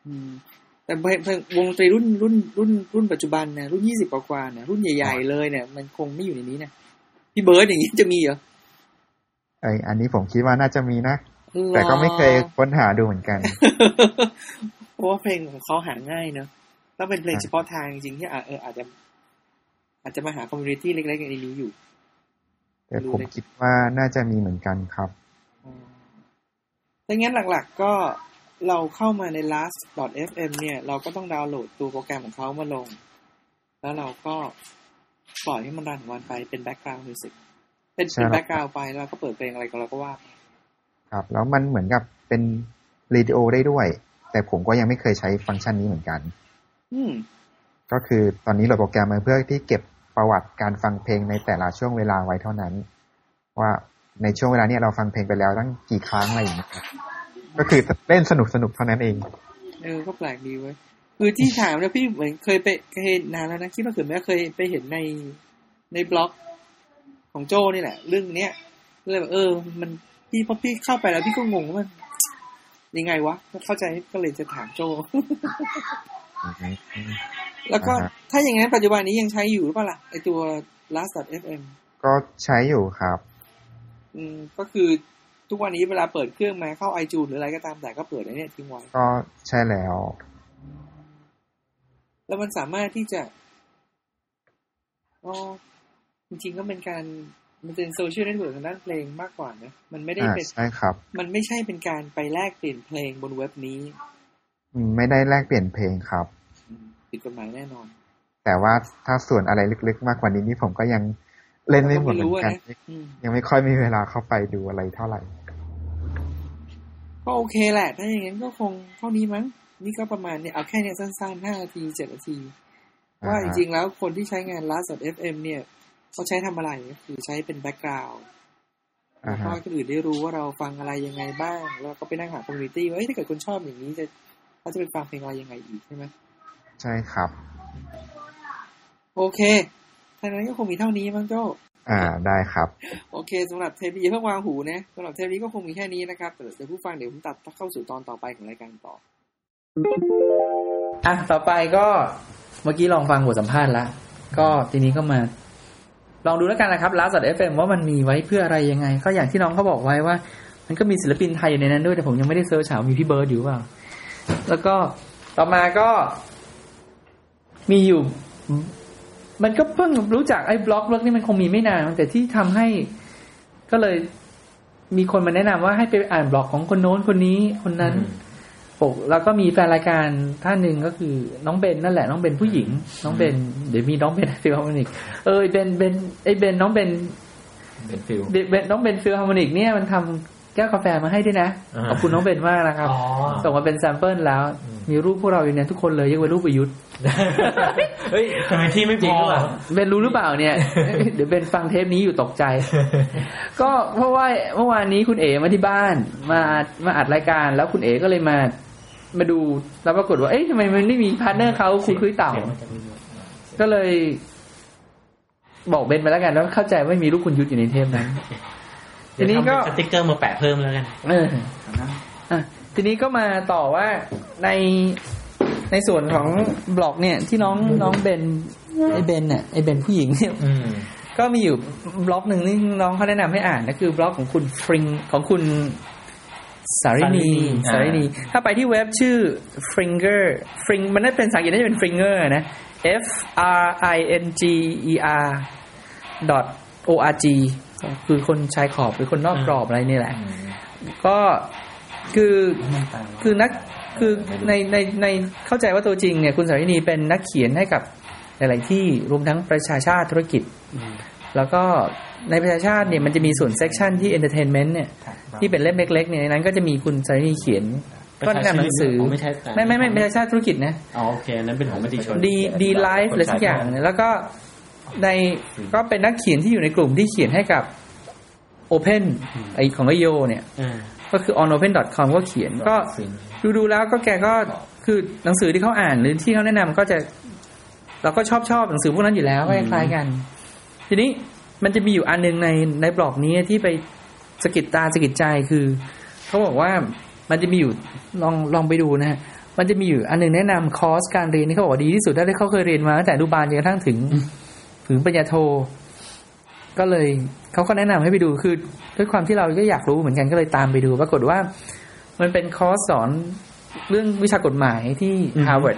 Speaker 2: อืมแต่เพลงเพลงวงดนตรีรุ่นรุ่นรุ่นรุ่นปัจจุบันนะรุ่นยี่สิบกว่าๆนะรุ่นใหญ่ ๆ เลยเนี่ย มันคงไม่อยู่ในนี้นะพี่เบิร์ดอย่างนี้จะมีเหรอ
Speaker 7: ไอยอันนี้ผมคิดว่าน่าจะมีนะ แต่ก็ไม่เคยค้นหาดูเหมือนกัน
Speaker 2: เพราะว่าเพลงของเขาหาง่ายเนอะถ้าเป็นเพลงเฉพาะทางจริงๆที่อาจเอออาจจะ อาจจะมาหา community เล็กๆในนี้อยู่
Speaker 7: แต่ผมคิดว่าน่าจะมีเหมือนกันครับ
Speaker 2: ดังนั้นหลักๆก็เราเข้ามาใน last.fm เนี่ย เราก็ต้องดาวน์โหลดตัวโปรแกรมของเขามาลง แล้วเราก็ปล่อยให้มัน run ของมันไปเป็น background music เป็น
Speaker 7: ใช่
Speaker 2: เป็น
Speaker 7: ครับ
Speaker 2: background ไปแล้วก็เปิดเพลงอะไรก็เราก็ว่าไป
Speaker 7: ครับ แล้วมันเหมือนกับเป็นรีดิโอได้ด้วย แต่ผมก็ยังไม่เคยใช้ฟังก์ชันนี้เหมือนกัน
Speaker 2: อืม
Speaker 7: ก็คือตอนนี้โหลดโปรแกรมมาเพื่อที่เก็บ ประวัติการฟังเพลงในแต่ละช่วงเวลาไว้เท่านั้น ว่าในช่วงเวลาเนี้ยเราฟังเพลงไปแล้วตั้งกี่ครั้งอะไรอย่างเงี้ยครับก็คือเล่นสนุกสนุกๆเท่านั้นเอง
Speaker 2: เออก็แปลกดีเว้ยคือที่ถามเนี่ยพี่เหมือนเคยไปเคยเห็นนานแล้วนะคิดว่าเกิดไม่เคยไปเห็นในในบล็อกของโจ้นี่แหละ เรื่องเนี้ยก็เลยแบบเออ มันพี่พอพี่เข้าไปแล้วพี่ก็งงว่ามันยังไงวะก็เข้าใจก็เลยจะถามโจ แล้วก็
Speaker 7: อ่าฮะ
Speaker 2: ถ้าอย่างนั้นปัจจุบันนี้ยังใช้อยู่หรือเปล่าล่ะไอตัว last.fm
Speaker 7: ก็ใช้อยู่ครับ
Speaker 2: อืมก็คือทุกวันนี้เวลาเปิดเครื่องมาเข้า iTunes หรืออะไรก็ตามแต่ก็เปิดไอ้เนี่ยทิ้งไว้
Speaker 7: ก็ใช่แล้ว
Speaker 2: แล้วมันสามารถที่จะอ๋อจริงๆก็เป็นการมันเป็น social network ทางด้านเพลงมากกว่านะ มันไม่ได้
Speaker 7: อ่า
Speaker 2: เป็น
Speaker 7: ใช่ครับ
Speaker 2: มันไม่ใช่เป็นการไปแลกเปลี่ยนเพลงบนเว็บนี้
Speaker 7: อืมไม่ได้แลกเปลี่ยนเพลงครับ
Speaker 2: อืม ผิดกฎหมายแน่นอน
Speaker 7: แต่ว่าถ้าส่วนอะไรลึกๆ มากกว่านี้นี่ผมก็ยังเล่นไม่หมดเหมือนกัน
Speaker 2: ก็ไม่รู้อะนะอืม
Speaker 7: ยังไม่ค่อยมีเวลาเข้าไปดูอะไรเท่าไหร่
Speaker 2: ก็โอเคแหละ ถ้าอย่างนั้นก็คงเท่านี้มั้ง นี่ก็ประมาณเนี่ยเอาแค่เนี้ยสั้นๆห้านาทีเจ็ดนาที ว่า
Speaker 7: อ่า
Speaker 2: จ
Speaker 7: ฮะ
Speaker 2: ริงๆแล้วคนที่ใช้งาน last.fm เนี่ยเขาใช้ทำอะไรก็คือใช้เป็นแบ็กกราวด์
Speaker 7: อ่า
Speaker 2: แล้วก็
Speaker 7: ฮะ
Speaker 2: ให้คนอื่นได้รู้ว่าเราฟังอะไรยังไงบ้าง แล้วก็ไปนั่งหา community ว่าเอ้ยถ้าเกิดคนชอบอย่างนี้จะเขาจะไปฟังเพลงอะไรยังไงอีกใช่ไหม
Speaker 7: ใช่ครับ
Speaker 2: โอเคทางนั้นก็คงมีเท่านี้มั้งโจ้
Speaker 7: อ่าได้ครับ
Speaker 2: โอเคสำหรับเทปนี้อย่าเพิ่งวางหูนะสำหรับเทปนี้ก็คงมีแค่นี้นะครับแต่เดี๋ยวผู้ฟังเดี๋ยวผมตัดเข้าสู่ตอนต่อไปของรายการต่ออะต่อไปก็เมื่อกี้ลองฟังบทสัมภาษณ์ละก็ทีนี้ก็มา ลองดูแล้วกันนะครับ last.fm ว่ามันมีไว้เพื่ออะไรยังไง ก็อย่างที่น้องเขาบอกไว้ว่า มันก็มีศิลปินไทยอยู่ในนั้นด้วยแต่ผมยังไม่ได้ search หาว่ามีพี่เบิร์ดอยู่เปล่าแล้วก็ต่อมาก็ มีอยู่ มันก็เพิ่งรู้จักไอ้บล็อกบล็อกนี่มันคงมีไม่นานแต่ที่ทำให้ก็เลยมีคนมาแนะนำว่าให้ไปอ่านบล็อกของคนโน้นคนนี้คนนั้นปกแล้วก็มีแฟนรายการท่านหนึ่งก็คือน้องเบนนั่นแหละ น้องเบนผู้หญิง น้องเบนเดี๋ยวมีน้องเบน Philharmonic เออไอ้เบนเบนไอ้เบนน้องเบน
Speaker 5: เป็นฟิล
Speaker 2: เบนเบนน้องเบน Philharmonic เนี่ยมันทำ แก้วกาแฟมาให้ด้วยนะ
Speaker 5: อ่า
Speaker 2: ขอบคุณน้องเบนมากนะครับ
Speaker 5: อ๋อ
Speaker 2: ส่งมาเป็น sample แล้ว
Speaker 5: อืม
Speaker 2: มีรูปพวกเราอยู่เนี่ยทุกคนเลยยกเว้นรูปประยุทธ์
Speaker 5: เฮ้ย
Speaker 4: ทำไมที่ไม่
Speaker 5: จ
Speaker 4: พ
Speaker 5: ริง
Speaker 4: อ
Speaker 5: หรือเปล่า
Speaker 2: เบนรู้หรือเปล่าเนี่ย เดี๋ยวเบนฟังเทปนี้อยู่ตกใจ ก็เพราะว่าเมื่อวานนี้คุณเอ๋มาที่บ้าน มามาอัดรายการแล้วคุณเอ๋ก็เลยมา มาดูแล้วปรากฏว่าเอ๊ะทำไมมันไม่มี partner เขาคุณคุยเต่า ก็เลย บอกเบนไปแล้วกันแล้วเข้าใจว่าไม่มีรูปคุณยุทธอยู่ในเทปนั้น ทีนี้ก็
Speaker 4: สติ๊กเกอร์มาแปะเพิ่มแล้วกัน
Speaker 2: เอออะทีนี้ก็มาต่อว่าในในส่วนของบล็อกเนี่ย ที่น้องน้องเบนไอเบนเนี่ยไอเบนผู้หญิงเนี่ย
Speaker 5: อืม
Speaker 2: ก็มีอยู่บล็อกหนึ่งที่น้องเขาแนะนำให้อ่านก็คือบล็อกของคุณฟริงของคุณสารินี
Speaker 5: สา
Speaker 2: สา
Speaker 5: ริ
Speaker 2: ริ
Speaker 5: นี
Speaker 2: นี ถ้าไปที่เว็บชื่อ Fringer Fring มันน่าเป็นภาษาอังกฤษน่าจะเป็น Fringer นะ F R I N G E R dot org คือคนชายขอบหรือคนนอกกรอบอะไรนี่แหละ ก็คือคือนักคือในในในเข้าใจว่าตัวจริงเนี่ยคุณสารินีเป็นนักเขียนให้กับหลาย ๆ ที่รวมทั้งประชาชาติธุรกิจ แล้วก็ในประชาชาติเนี่ยมันจะมีส่วน section ที่ entertainment เนี่ยที่เป็นเล่มเล็ก ๆ เนี่ยในนั้นก็จะมีคุณสารินีเขียนก็นำหนังสือ
Speaker 4: ไม่ใช่
Speaker 2: ไม่ไม่ไม่ประชาชาติธุรกิจนะ
Speaker 4: อ๋อโอเคอันนั้นเป็นของมติชน
Speaker 2: ดี D-Life อะไรสักอย่างเนี่ยแล้วก็ ในก็เป็นนักเขียนที่อยู่ในกลุ่มที่เขียนให้กับ Open ไอของไอโยเนี่ย
Speaker 4: อ่า
Speaker 2: ก็คือ onopen.com ก็เขียนก็ดูดูๆแล้วก็แกก็คือหนังสือที่เขาอ่านหรือที่เขาแนะนำก็จะเราก็ชอบชอบหนังสือพวกนั้นอยู่แล้วก็คล้ายๆกัน ทีนี้มันจะมีอยู่อันหนึงในในบล็อกนี้ที่ไปสะกิดตาสะกิดใจคือเขาบอกว่ามันจะมีอยู่ลองลองไปดูนะฮะมันจะมีอยู่อันหนึงแนะนำคอร์สการเรียนที่เขาบอกว่าดีที่สุดเท่าที่เขาเคยเรียนมาตั้งแต่อนุบาลจนกระทั่งถึง ถึงปริญญาโท ก็เลยเขาก็แนะนำให้ไปดูคือด้วยความที่เราก็อยากรู้เหมือนกันก็เลยตามไปดู ปรากฏว่า มันเป็นคอร์สสอนเรื่องวิชากฎหมายที่
Speaker 4: อืม
Speaker 2: ฮาร์วาร์ด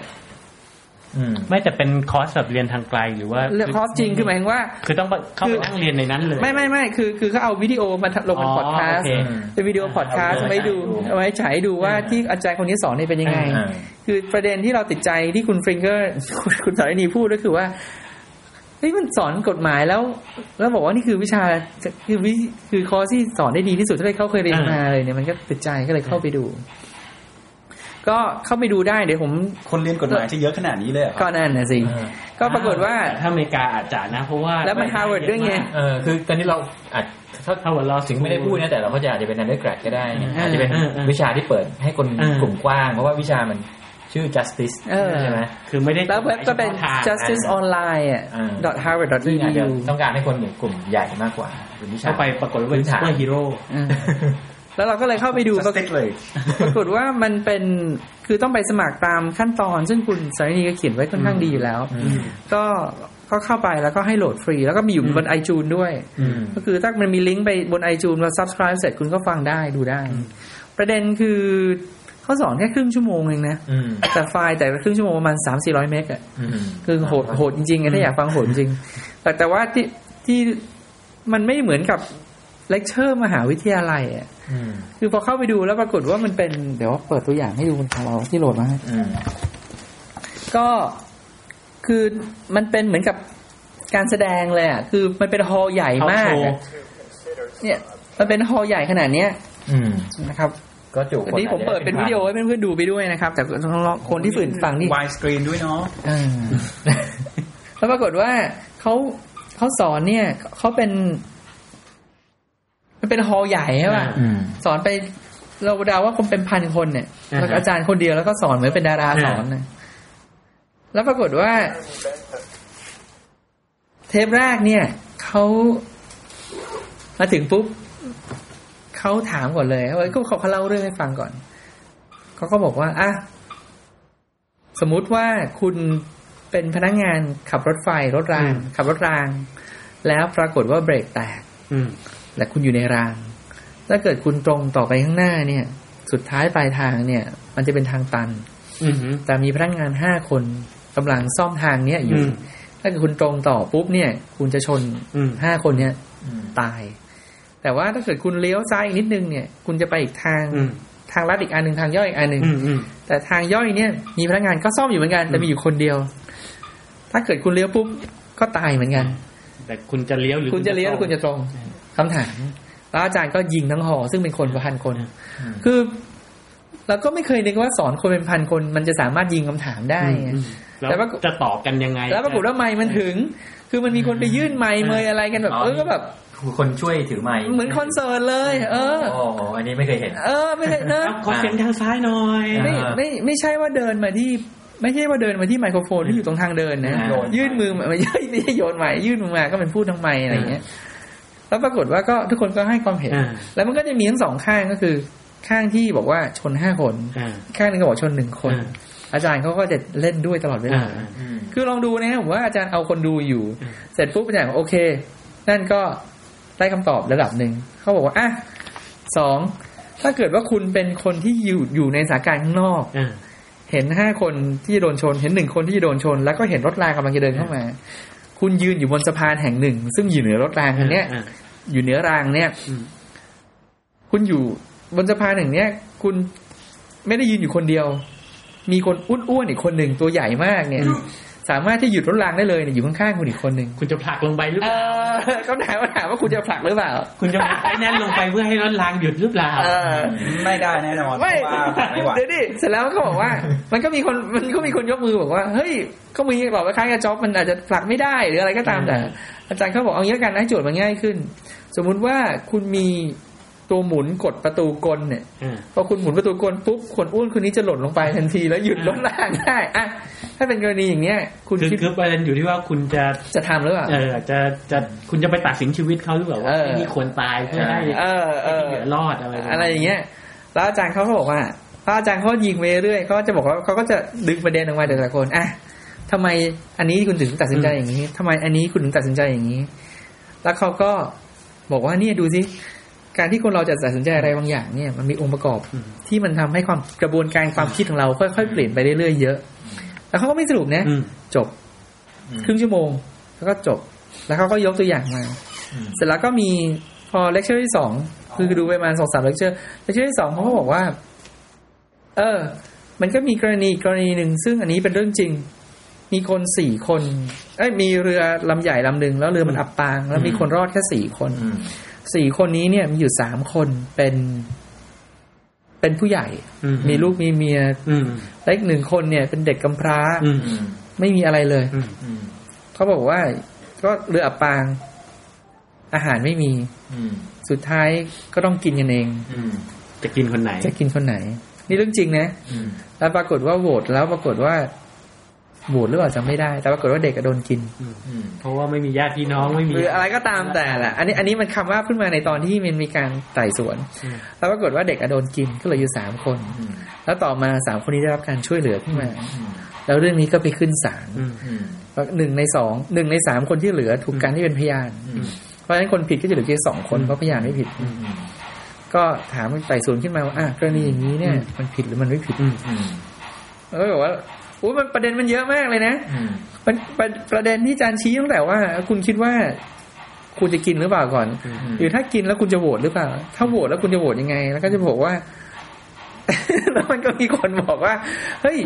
Speaker 5: อืม
Speaker 4: ไม่แต่เป็นคอร์สแบบเรียนทางไกลหรือว่า
Speaker 2: เรื่องคอร์สจริงคือหมายถึงว่า
Speaker 4: คือต้องไปเข้า
Speaker 2: คือ
Speaker 4: ไปนั่งเรียนในนั้นเลย
Speaker 2: ไม่ไม่ไม่คือคือเขาเอาวิดีโอมาลงเป็น
Speaker 4: อ๋อ
Speaker 2: พอดแคสต์
Speaker 4: โอเค
Speaker 2: เป็นวิดีโอพอดแคสต์เอาไว้ดูเอาไว้ฉายดูว่าที่อาจารย์คนนี้สอนเนี่ยเป็นยังไง
Speaker 5: อ่า
Speaker 2: คือประเด็นที่เราติดใจที่คุณ Fringer คุณคุณสฤณีพูดก็คือว่า เฮ้ยมันสอนกฎหมายแล้ว แล้วบอกว่านี่คือวิชาคือวิคือคอร์สที่สอนได้ดีที่สุดเท่าที่เขาเคยเรียนมาเลยเนี่ยมันก็ติดใจก็เลยเข้าไปดู ก็เข้าไปดูได้เดี๋ยวผม
Speaker 3: คนเรียนกฎหมายจะเยอะขนาดนี้เลยเหรอค
Speaker 2: ก็
Speaker 3: รับ
Speaker 2: นั่นนะสิ ก็ปรากฏว่า
Speaker 4: ถ้าอเมริกาอาจจะนะ เพราะว่า
Speaker 2: แล้วมัน Harvard ด้วยไง
Speaker 5: เออคือตอนนี้เราอาจถ้า
Speaker 4: ถ้าวันเรา
Speaker 5: ถึงไม่ได้พูดนะแต่เราก็จะอาจจะเป็น undergrad ก็ได้ไงอาจจะเป็น
Speaker 4: เออเออ
Speaker 5: วิชาที่เปิดให้คน
Speaker 4: เออ
Speaker 5: กลุ่มกว้าง เพราะว่าวิชามัน ชื่อ justice
Speaker 2: เออ
Speaker 5: ใช่ไหม
Speaker 4: คือไม่ได้
Speaker 2: แล้วเว็บก็เป็น
Speaker 4: ฉพาะทาง
Speaker 2: justice online อะ
Speaker 5: อ่า
Speaker 2: harvard
Speaker 5: ซึ่งอาจจะ
Speaker 2: edu
Speaker 5: ต้องการให้คนกลุ่มใหญ่มากกว่าเป็นวิชา
Speaker 4: เข้าไปปรากฏว่าเป็น
Speaker 5: พื้นฐาน
Speaker 4: ซูเปอร์ฮีโร่
Speaker 2: อืมแล้วเราก็เลยเข้าไปดู
Speaker 3: จะสติ๊กเลย
Speaker 2: ปรากฏว่ามันเป็นคือต้องไปสมัครตามขั้นตอน ซึ่งคุณสารนีก็เขียนไว้ค่อนข้างดีอยู่แล้ว
Speaker 5: อืม
Speaker 2: ก็ก็เข้าไปแล้วก็ให้โหลดฟรี แล้วก็มีอยู่บนไอจูนด้วย
Speaker 5: อืม
Speaker 2: ก็คือถ้ามันมีลิงก์ไปบนไอจูนเรา subscribe เสร็จคุณก็ฟังได้ดูได้ ประเด็นคือ เขาสอนแค่ครึ่งชั่วโมงเองนะ
Speaker 5: อืม
Speaker 2: แต่ไฟล์แต่ละครึ่งชั่วโมงประมาณสามสี่ร้อย meg อะ
Speaker 5: อืม
Speaker 2: คือโหดโหดจริงๆไงถ้าอยากฟังโหดจริง แต่แต่ว่าที่ที่มันไม่เหมือนกับเลคเชอร์มหาวิทยาลัยอะ
Speaker 5: อืม
Speaker 2: คือพอเข้าไปดูแล้วปรากฏว่ามันเป็น เดี๋ยวเปิดตัวอย่างให้ดูบนของเราที่โหลดมาให้
Speaker 5: อืม
Speaker 2: ก็คือมันเป็นเหมือนกับการแสดงเลยอะคือมันเป็น hall ใหญ่มากอะเนี่ย มันเป็นฮอลล์ใหญ่ขนาดเนี้ย
Speaker 5: อืม
Speaker 2: นะครับ
Speaker 5: ก็จุ
Speaker 2: อันนี้ผมเปิดเป็นวิดีโอให้เพื่อนๆดูไปด้วยนะครับ แต่คนที่ฝืนฟังนี่
Speaker 3: วายสกรีนด้วยเนาะ
Speaker 2: อ่าแล้วปรากฏว่าเขาเขาสอนเนี่ยเขาเป็น มันเป็นฮอลล์ใหญ่ใช่ป่ะ
Speaker 5: อืม
Speaker 2: สอนไปเราเดาว่าคงเป็นพันคนเนี่ย
Speaker 4: อ่าฮะ
Speaker 2: แล้วอาจารย์คนเดียวแล้วก็สอนเหมือนเป็นดาราสอนนะแล้วปรากฏว่า เทปแรกเนี่ยเขามาถึงปุ๊บ เขาถามก่อนเลยว่าเขาเขาเล่าเรื่องให้ฟังก่อน เขาก็บอกว่าอะสมมุติว่าคุณเป็นพนักงานขับรถไฟรถราง ขับรถราง แล้วปรากฏว่าเบรกแตก
Speaker 4: อืม
Speaker 2: และคุณอยู่ในราง ถ้าเกิดคุณตรงต่อไปข้างหน้าเนี่ย สุดท้ายปลายทางเนี่ย มันจะเป็นทางตัน
Speaker 4: อืม
Speaker 2: แต่มีพนักงานห้าคนกำลังซ่อมทางเนี้ยอยู่
Speaker 4: อืม
Speaker 2: ถ้าเกิดคุณตรงต่อปุ๊บเนี่ย คุณจะชน
Speaker 4: อืม
Speaker 2: ห้าคนเนี้ย
Speaker 5: อืม
Speaker 2: ตาย แต่ว่าถ้าเกิดคุณเลี้ยวซ้ายอีกนิดนึงเนี่ย คุณจะไปอีกทาง
Speaker 4: อืม
Speaker 2: ทางลัดอีกอันหนึ่งทางย่อยอีกอันหนึ่ง
Speaker 4: อืมอืม
Speaker 2: แต่ทางย่อยเนี่ย มีพนักงานก็ซ่อมอยู่เหมือนกันแต่มีอยู่คนเดียว ถ้าเกิดคุณเลี้ยวปุ๊บก็ตายเหมือนกัน
Speaker 4: แต่คุณจะเลี้ยวหรือ
Speaker 2: คุณจะเลี้ยวหรือคุณจะตรงคำถามแล้วอาจารย์ก็ยิงทั้งหอ ซึ่งเป็นคนประพันคน คือเราก็ไม่เคยนึกว่าสอนคนเป็นพันคนมันจะสามารถยิงคำถามได้
Speaker 4: อืม
Speaker 2: ไง
Speaker 4: อืมแล้ว
Speaker 2: แต่ว่า
Speaker 4: จะตอบกันยังไง
Speaker 2: แล้วปรากฏว่าไม้มันถึง คือมันมีคนไปยื่นไม้เมยอะไรกันแบบ
Speaker 5: อ๋อ
Speaker 2: เออก็แบบ
Speaker 5: คนช่วยถือไมค์
Speaker 2: เหมือนคอนเสิร์ตเลย เออ
Speaker 5: โอ้โหอันนี้ไม่เคยเห็น
Speaker 2: เออไม่ใช่เนอะ
Speaker 4: เอาขอเสียงทางซ้ายหน่อย
Speaker 5: อ่า
Speaker 2: ไม่ไม่ไม่ใช่ว่าเดินมาที่ไม่ใช่ว่าเดินมาที่ไมโครโฟนที่อยู่ตรงทางเดินนะ
Speaker 5: โยน
Speaker 2: ยื่นมือมาไม่ใช่ไม่ใช่โยนไม้ยื่นมือมาก็เป็นพูดทางไม้อะไรอย่างเงี้ยแล้วปรากฏว่าก็ทุกคนก็ให้ความเห็น
Speaker 4: อ่า
Speaker 2: แล้วมันก็จะมีทั้งสองข้างก็คือ ข้างที่บอกว่าชนห้าคน
Speaker 4: อ่า
Speaker 2: ข้างหนึงก็บอกชนหนึ่งคน
Speaker 4: อ่า
Speaker 2: อาจารย์เขาก็จะเล่นด้วยตลอดเวลา
Speaker 4: อ่า
Speaker 5: อืม
Speaker 2: คือลองดูนะผมว่าอาจารย์เอาคนดูอยู่
Speaker 4: อืม
Speaker 2: เสร็จปุ๊บอาจารย์บอกโอเค นั่นก็ ได้คำตอบระดับหนึ่งเขาบอกว่าอะสองถ้าเกิดว่าคุณเป็นคนที่อยู่อยู่ในสถานการณ์ข้างนอก
Speaker 4: อ่า
Speaker 2: เห็นห้าคนที่จะโดนชน เห็นหนึ่งคนที่จะโดนชน แล้วก็เห็นรถรางกำลังจะเดินเข้ามา คุณยืนอยู่บนสะพานแห่งหนึ่ง ซึ่งอยู่เหนือรถรางคันเนี้ย
Speaker 4: อ่า
Speaker 2: อยู่เหนือรางเนี่ย
Speaker 4: อืม
Speaker 2: คุณอยู่บนสะพานแห่งเนี้ย คุณไม่ได้ยืนอยู่คนเดียว มีคนอ้วนๆอีกคนหนึ่งตัวใหญ่มากเนี่ย สามารถที่หยุดรถรางได้เลยเนี่ยอยู่ข้างๆคุณอีกคนหนึ่ง
Speaker 4: คุณจะผลักลงไปหรือ
Speaker 2: เอ
Speaker 4: เปล่า
Speaker 2: อเขาถามว่าถามว่าคุณจะผลักหรือเปล่า
Speaker 4: คุณจะไอ้นั่นลงไปเพื่อให้รถรางหยุดหรือเปล่า
Speaker 2: เออ
Speaker 3: ไม่ได้แน่นอนเพ
Speaker 2: ไม่
Speaker 3: ราะว่าไม่ไหว
Speaker 2: เดี๋ยวดิเสร็จแล้วก็บอกว่า มันก็มีคนมันก็มีคนยกมือบอกว่าเฮ้ยก็มีหลอกคล้ายๆกับจ็อบมันอาจจะผลักไม่ได้หรืออะไรก็ตามแต่ อาจารย์เขาบอกเอางี้ละกันให้โจทย์มันง่ายขึ้น สมมุติว่าคุณมี ตัวหมุนกดประตูกลเนี่ย
Speaker 4: อ่า
Speaker 2: พอคุณหมุนประตูกลปุ๊บคนอ้วนคนนี้จะหล่นลงไปทันทีแล้วหยุดรถล่างได้อะถ้าเป็นกรณีอย่างเนี้ย คุณ
Speaker 4: คือ
Speaker 2: คิด
Speaker 4: คือประเด็นอยู่ที่ว่าคุณจะ
Speaker 2: จะทำหรือเปล่า
Speaker 4: เออจะจะคุณจะไปตัดสินชีวิตเขาหรือเปล่าว่า
Speaker 2: เออ
Speaker 4: ไอ้นี่ควรตายเพื่อให้
Speaker 2: เออเออ
Speaker 4: ให้เหลือรอดอะไรปมณ
Speaker 2: อะไรอย่างเงี้ย แล้วอาจารย์เขาก็บอกว่าพระอาจารย์เขายิงไปเรื่อยเขาก็จะบอกว่าเขาก็จะดึงประเด็นออกมาแต่ละคนอะทำไมอันนี้คุณถึงตัดสินใจอย่างนี้ทำไมอันนี้คุณถึงตัดสินใจอย่างนี้ แล้วเขาก็บอกว่าเนี่ยดูสิ การที่คนเราจะตัดสินใจอะไรบางอย่างเนี่ยมันมีองค์ประกอบที่มันทำให้ความกระบวนการความคิดของเราค่อยๆเปลี่ยนไปเรื่อยๆเยอะ แล้วเขาก็ไม่สรุปนะ
Speaker 4: อืม
Speaker 2: จบ ครึ่งชั่วโมง แล้วก็จบ แล้วเขาก็ยกตัวอย่างมาเสร็จแล้วก็มีพอเลคเชอร์ที่สองคือดูไปประมาณสองสาม lecture lecture ที่สองเขาก็บอกว่า เออ มันก็มีกรณีกรณีหนึ่งซึ่งอันนี้เป็นเรื่องจริง มีคนสี่คน เอ้ยมีเรือลำใหญ่ลำหนึ่งแล้วเรือมันอับปาง แล้วมีคนรอดแค่สี่คน
Speaker 5: อืม
Speaker 2: สี่คนนี้เนี่ยมีอยู่สามคนเป็นเป็นผู้ใหญ่
Speaker 4: อืม
Speaker 2: มีลูกมีเมีย
Speaker 4: อืม
Speaker 2: และอีกหนึ่งคนเนี่ย เป็นเด็กกำพร้า
Speaker 4: อืม
Speaker 5: อืม
Speaker 2: ไม่มีอะไรเลย
Speaker 4: อืม
Speaker 5: อืม
Speaker 2: เขาบอกว่า ก็เรืออับปาง อาหารไม่มี
Speaker 5: อืม
Speaker 2: สุดท้ายก็ต้องกินกันเอง
Speaker 5: อืม
Speaker 4: จะกินคนไหน
Speaker 2: จะกินคนไหน นี่เรื่องจริงนะ
Speaker 5: อืม
Speaker 2: แล้วปรากฏว่าโหวตแล้วปรากฏว่า โหวตหรือเปล่าจำไม่ได้ แต่ปรากฏว่าเด็กก็โดนกิน
Speaker 5: อืม
Speaker 4: เพราะว่าไม่มีญาติพี่น้องไม่มี
Speaker 2: หรืออะไรก็ตามแต่แหละอันนี้อันนี้มันคำว่าขึ้นมาในตอนที่มันมีการไต่สวน
Speaker 4: อืม
Speaker 2: แล้วปรากฏว่าเด็กอะโดนกินก็เหลืออยู่สามคน
Speaker 5: อืม
Speaker 2: แล้วต่อมาสามคนนี้ได้รับการช่วยเหลือขึ้นมา
Speaker 5: อืม
Speaker 2: แล้วเรื่องนี้ก็ไปขึ้นศาล
Speaker 4: อืม
Speaker 5: อืม
Speaker 2: หนึ่งในสองหนึ่งในสามคนที่เหลือถูกการที่เป็นพยาน
Speaker 5: อืม
Speaker 2: เพราะฉะนั้นคนผิดก็จะเหลือแค่สองคนเพราะพยานไม่ผิด
Speaker 5: อืม
Speaker 2: ก็ถามไต่สวนขึ้นมาว่าอะกรณีอย่างนี้เนี่ย มันผิดหรือมันไม่ผิด
Speaker 4: อืม
Speaker 5: อืม
Speaker 2: แล้วก็บอกว่า อุ้ยมันประเด็นมันเยอะมากเลยนะ
Speaker 5: อืม
Speaker 2: ประประประเด็นที่อาจารย์ชี้ตั้งแต่ว่า คุณคิดว่าคุณจะกินหรือเปล่าก่อน หรือถ้ากินแล้วคุณจะโหวตหรือเปล่า ถ้าโหวตแล้วคุณจะโหวตยังไง แล้วก็จะบอกว่า แล้วมันก็มีคนบอกว่า เฮ้ย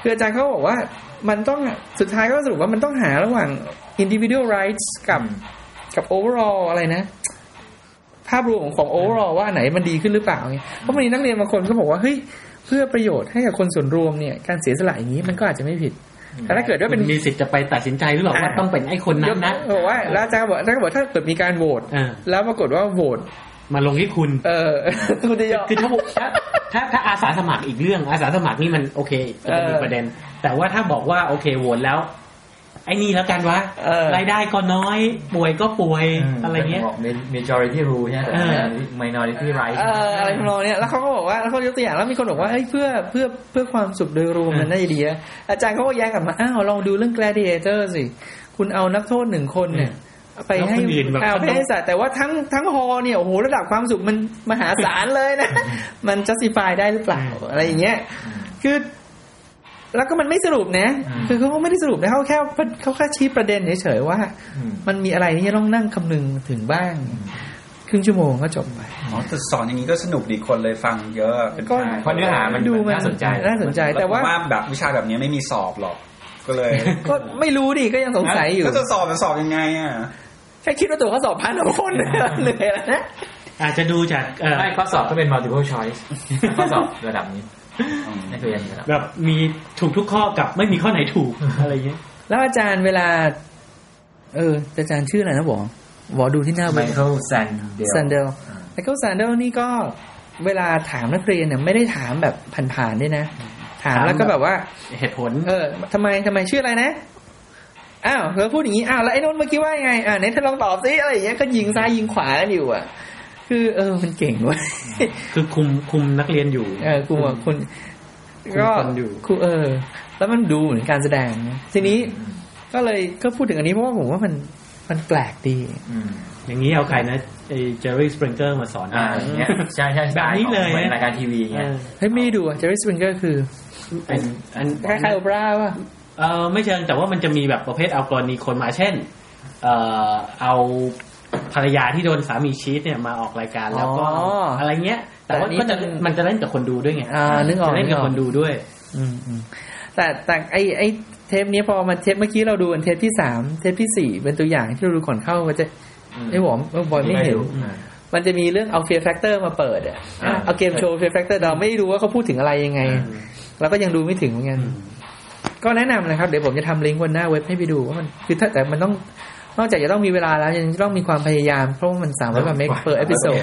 Speaker 2: คืออาจารย์เขาบอกว่า มันต้องสุดท้ายก็สรุปว่ามันต้องหาระหว่าง individual rights กับกับ overall อะไรนะภาพรวมของของ overall ว่าอันไหนมันดีขึ้นหรือเปล่าไงเพราะมันมีนักเรียนบางคนก็บอกว่าเฮ้ยเพื่อประโยชน์ให้กับคนส่วนรวมเนี่ยการเสียสละอย่างนี้มันก็อาจจะไม่ผิดแต่ถ้าเกิดว่า
Speaker 4: คุ
Speaker 2: เป็น
Speaker 4: ณมีสิทธิ์จะไปตัดสินใจหรือเปล่าว่าต้องเป็นไอ้คนนั้นนะ
Speaker 2: บอกว่าแล้วอาจารย์ก็บอกอาจารย์ก็บอกถ้าเกิดมีการโหวต
Speaker 4: อ่า
Speaker 2: แล้วปรากฏว่าโหวต
Speaker 4: มาลงที่คุณ
Speaker 2: เออคุณจะยอม
Speaker 4: คือถ้าถ้าถ้าถ้าอาสาสมัครอีกเรื่องอาสาสมัครนี่มันโอเคจะเป็นอี
Speaker 2: เอกอ
Speaker 4: ประเด็น แต่ว่าถ้าบอกว่าโอเคโหวตแล้ว ไอ้นี่แล้วกันวะ
Speaker 2: เออ
Speaker 4: รายได้ก็น้อย ป่วยก็ป่วยอะไรเงี้ย
Speaker 5: บอก majority rule ใช่ไหมแต่
Speaker 4: เออ
Speaker 5: minority right
Speaker 2: เอออะไรทำนองเนี้ยแล้วเขาก็บอกว่าแล้วเขายกตัวอย่างแล้วมีคนบอกว่าเอ้ยเพื่อเพื่อเพื่อความสุขโดยรวมมันน่าจะดีอะอาจารย์เขาก็แย้งกลับมาอ้าวลองดูเรื่อง gladiator สิคุณเอานักโทษหนึ่งคนเนี่ยไปให้
Speaker 4: แล้วคนอื่นแบบ
Speaker 2: เอาไปให้สัตว์แต่ว่าทั้งทั้งฮอเนี่ยโอ้โหระดับความสุขมันมหาศาลเลยนะ มัน justify ได้หรือเปล่าอะไรอย่างเงี้ยคือ แล้วก็มันไม่สรุปนะ
Speaker 5: อืม
Speaker 2: คือเขาก็ไม่ได้สรุปนะเขาแค่เขาแค่ชี้ประเด็นเฉยๆว่า
Speaker 5: อืม
Speaker 2: มันมีอะไรที่จะต้องนั่งคำนึงถึงบ้าง ครึ่งชั่วโมงก็จบไป
Speaker 3: อ๋อแต่สอนอย่างนี้ก็สนุกดีคนเลยฟังเยอะเป็น
Speaker 2: ก็
Speaker 3: พัน
Speaker 5: เพราะเนื้อหามัน
Speaker 2: ดูมัน
Speaker 5: น่าสนใจ
Speaker 2: น่าสนใจแต่ว่า
Speaker 3: ผมว่าแบบวิชาแบบนี้ไม่มีสอบหรอกก็เลย
Speaker 2: ก็ไม่รู้ดิก็ยังสงสัยอยู่
Speaker 3: ก็จะสอบจะสอบยังไงอะ
Speaker 2: แค่คิดว่าตัวเขาสอบพันคนเหนื่อยแล้วนะ
Speaker 4: อาจจะดูจากเอ่อ
Speaker 5: ไม่ข้อสอบก็เป็น multiple choice ข้อสอบระดับนี้ นักเรียนระดับ
Speaker 4: แบบมีถูกทุกข้อกับไม่มีข้อไหนถูกอะไรเงี้ย
Speaker 2: แล้วอาจารย์เวลา เออ อาจารย์ชื่ออะไรนะบอกบอกดูที่หน้า
Speaker 5: ไม
Speaker 2: เว็บ
Speaker 5: Michael Sandel Sandel Michael Sandel นี่
Speaker 2: ก็เวลาถามนักเรียนเนี่ยไม่ได้ถามแบบผ่านๆด้วยนะ ถามแล้วก็แบบว่า
Speaker 4: เหตุผล
Speaker 2: เออทำไมทำไมชื่ออะไรนะอ้าวเธอพูดอย่างนี้อ้าวแล้วไอ้นนท์เมื่อกี้ว่ายังไงอ่าไหนเธอลองตอบซิอะไรอย่างเงี้ยก็ยิงซ้ายยิงขวากันอยู่อะ คือ เออ มันเก่งเว้ย
Speaker 4: คือคุมคุมนักเรียนอยู่
Speaker 2: เออกูอะคุณ
Speaker 4: คุม
Speaker 2: ก็
Speaker 4: คนอยู่
Speaker 2: ครูเออ แล้วมันดูเหมือนการแสดงนะทีนี้ก็เลยก็พูดถึงอันนี้เพราะว่าผมว่ามันมันแปลกดี
Speaker 5: อืม
Speaker 4: อย่างนี้เอาใครนะไอ้ Jerry Springer มาสอน
Speaker 5: อ่าอย่างเงี้ยใช่ใช่
Speaker 4: แบบนี้เลยเห
Speaker 5: มือน
Speaker 4: นะ
Speaker 5: รายการทีวี
Speaker 4: เอ
Speaker 5: เงี้ย
Speaker 4: อ
Speaker 2: เฮ้ยไม่ได้ดูอะ Jerry Springer คือ
Speaker 4: อันอัน
Speaker 2: คล้ายๆโอเปร่าป่ะ
Speaker 4: เออไม่เชิงแต่ว่ามันจะมีแบบประเภทเอากรณีคนมาเช่น เอ่อเอา ภรรยาที่โดนสามี cheat เนี่ยมาออกรายการแล้วก็
Speaker 2: อ๋ออ
Speaker 4: อะไรเงี้ย แต่ว่า
Speaker 2: แต่นี่
Speaker 4: ก็จะ
Speaker 2: มัน
Speaker 4: มันจะเล่นกับคนดูด้วยไง
Speaker 2: อ่านึกออก
Speaker 4: จะเล่นกับ
Speaker 2: นึกออก
Speaker 4: คนดูด้วย
Speaker 2: อืมอืมแต่แต่ไอไอเทปนี้พอมาเทปเมื่อกี้เราดูกันเทปที่สามเทปที่สี่เป็นตัวอย่างที่เราดูก่อนเข้าก็จะไอ้หวอมเออบอยไม่เห็นมันจะมีเรื่องเอา Fear Factor มาเปิดอะ
Speaker 5: อ่า
Speaker 2: เอาเกมโชว์ Fear Factor เราไม่รู้ว่าเขาพูดถึงอะไรยังไงเราก็ยังดูไม่ถึงเหมือนกันก็แนะนำนะครับ เดี๋ยวผมจะทำลิงก์บนหน้าเว็บให้ไปดูว่ามันคือถ้าแต่มันต้อง นอกจากจะต้องมีเวลาแล้วยังต้องมีความพยายาม เพราะว่ามันสามร้อยกว่า meg เปิด episode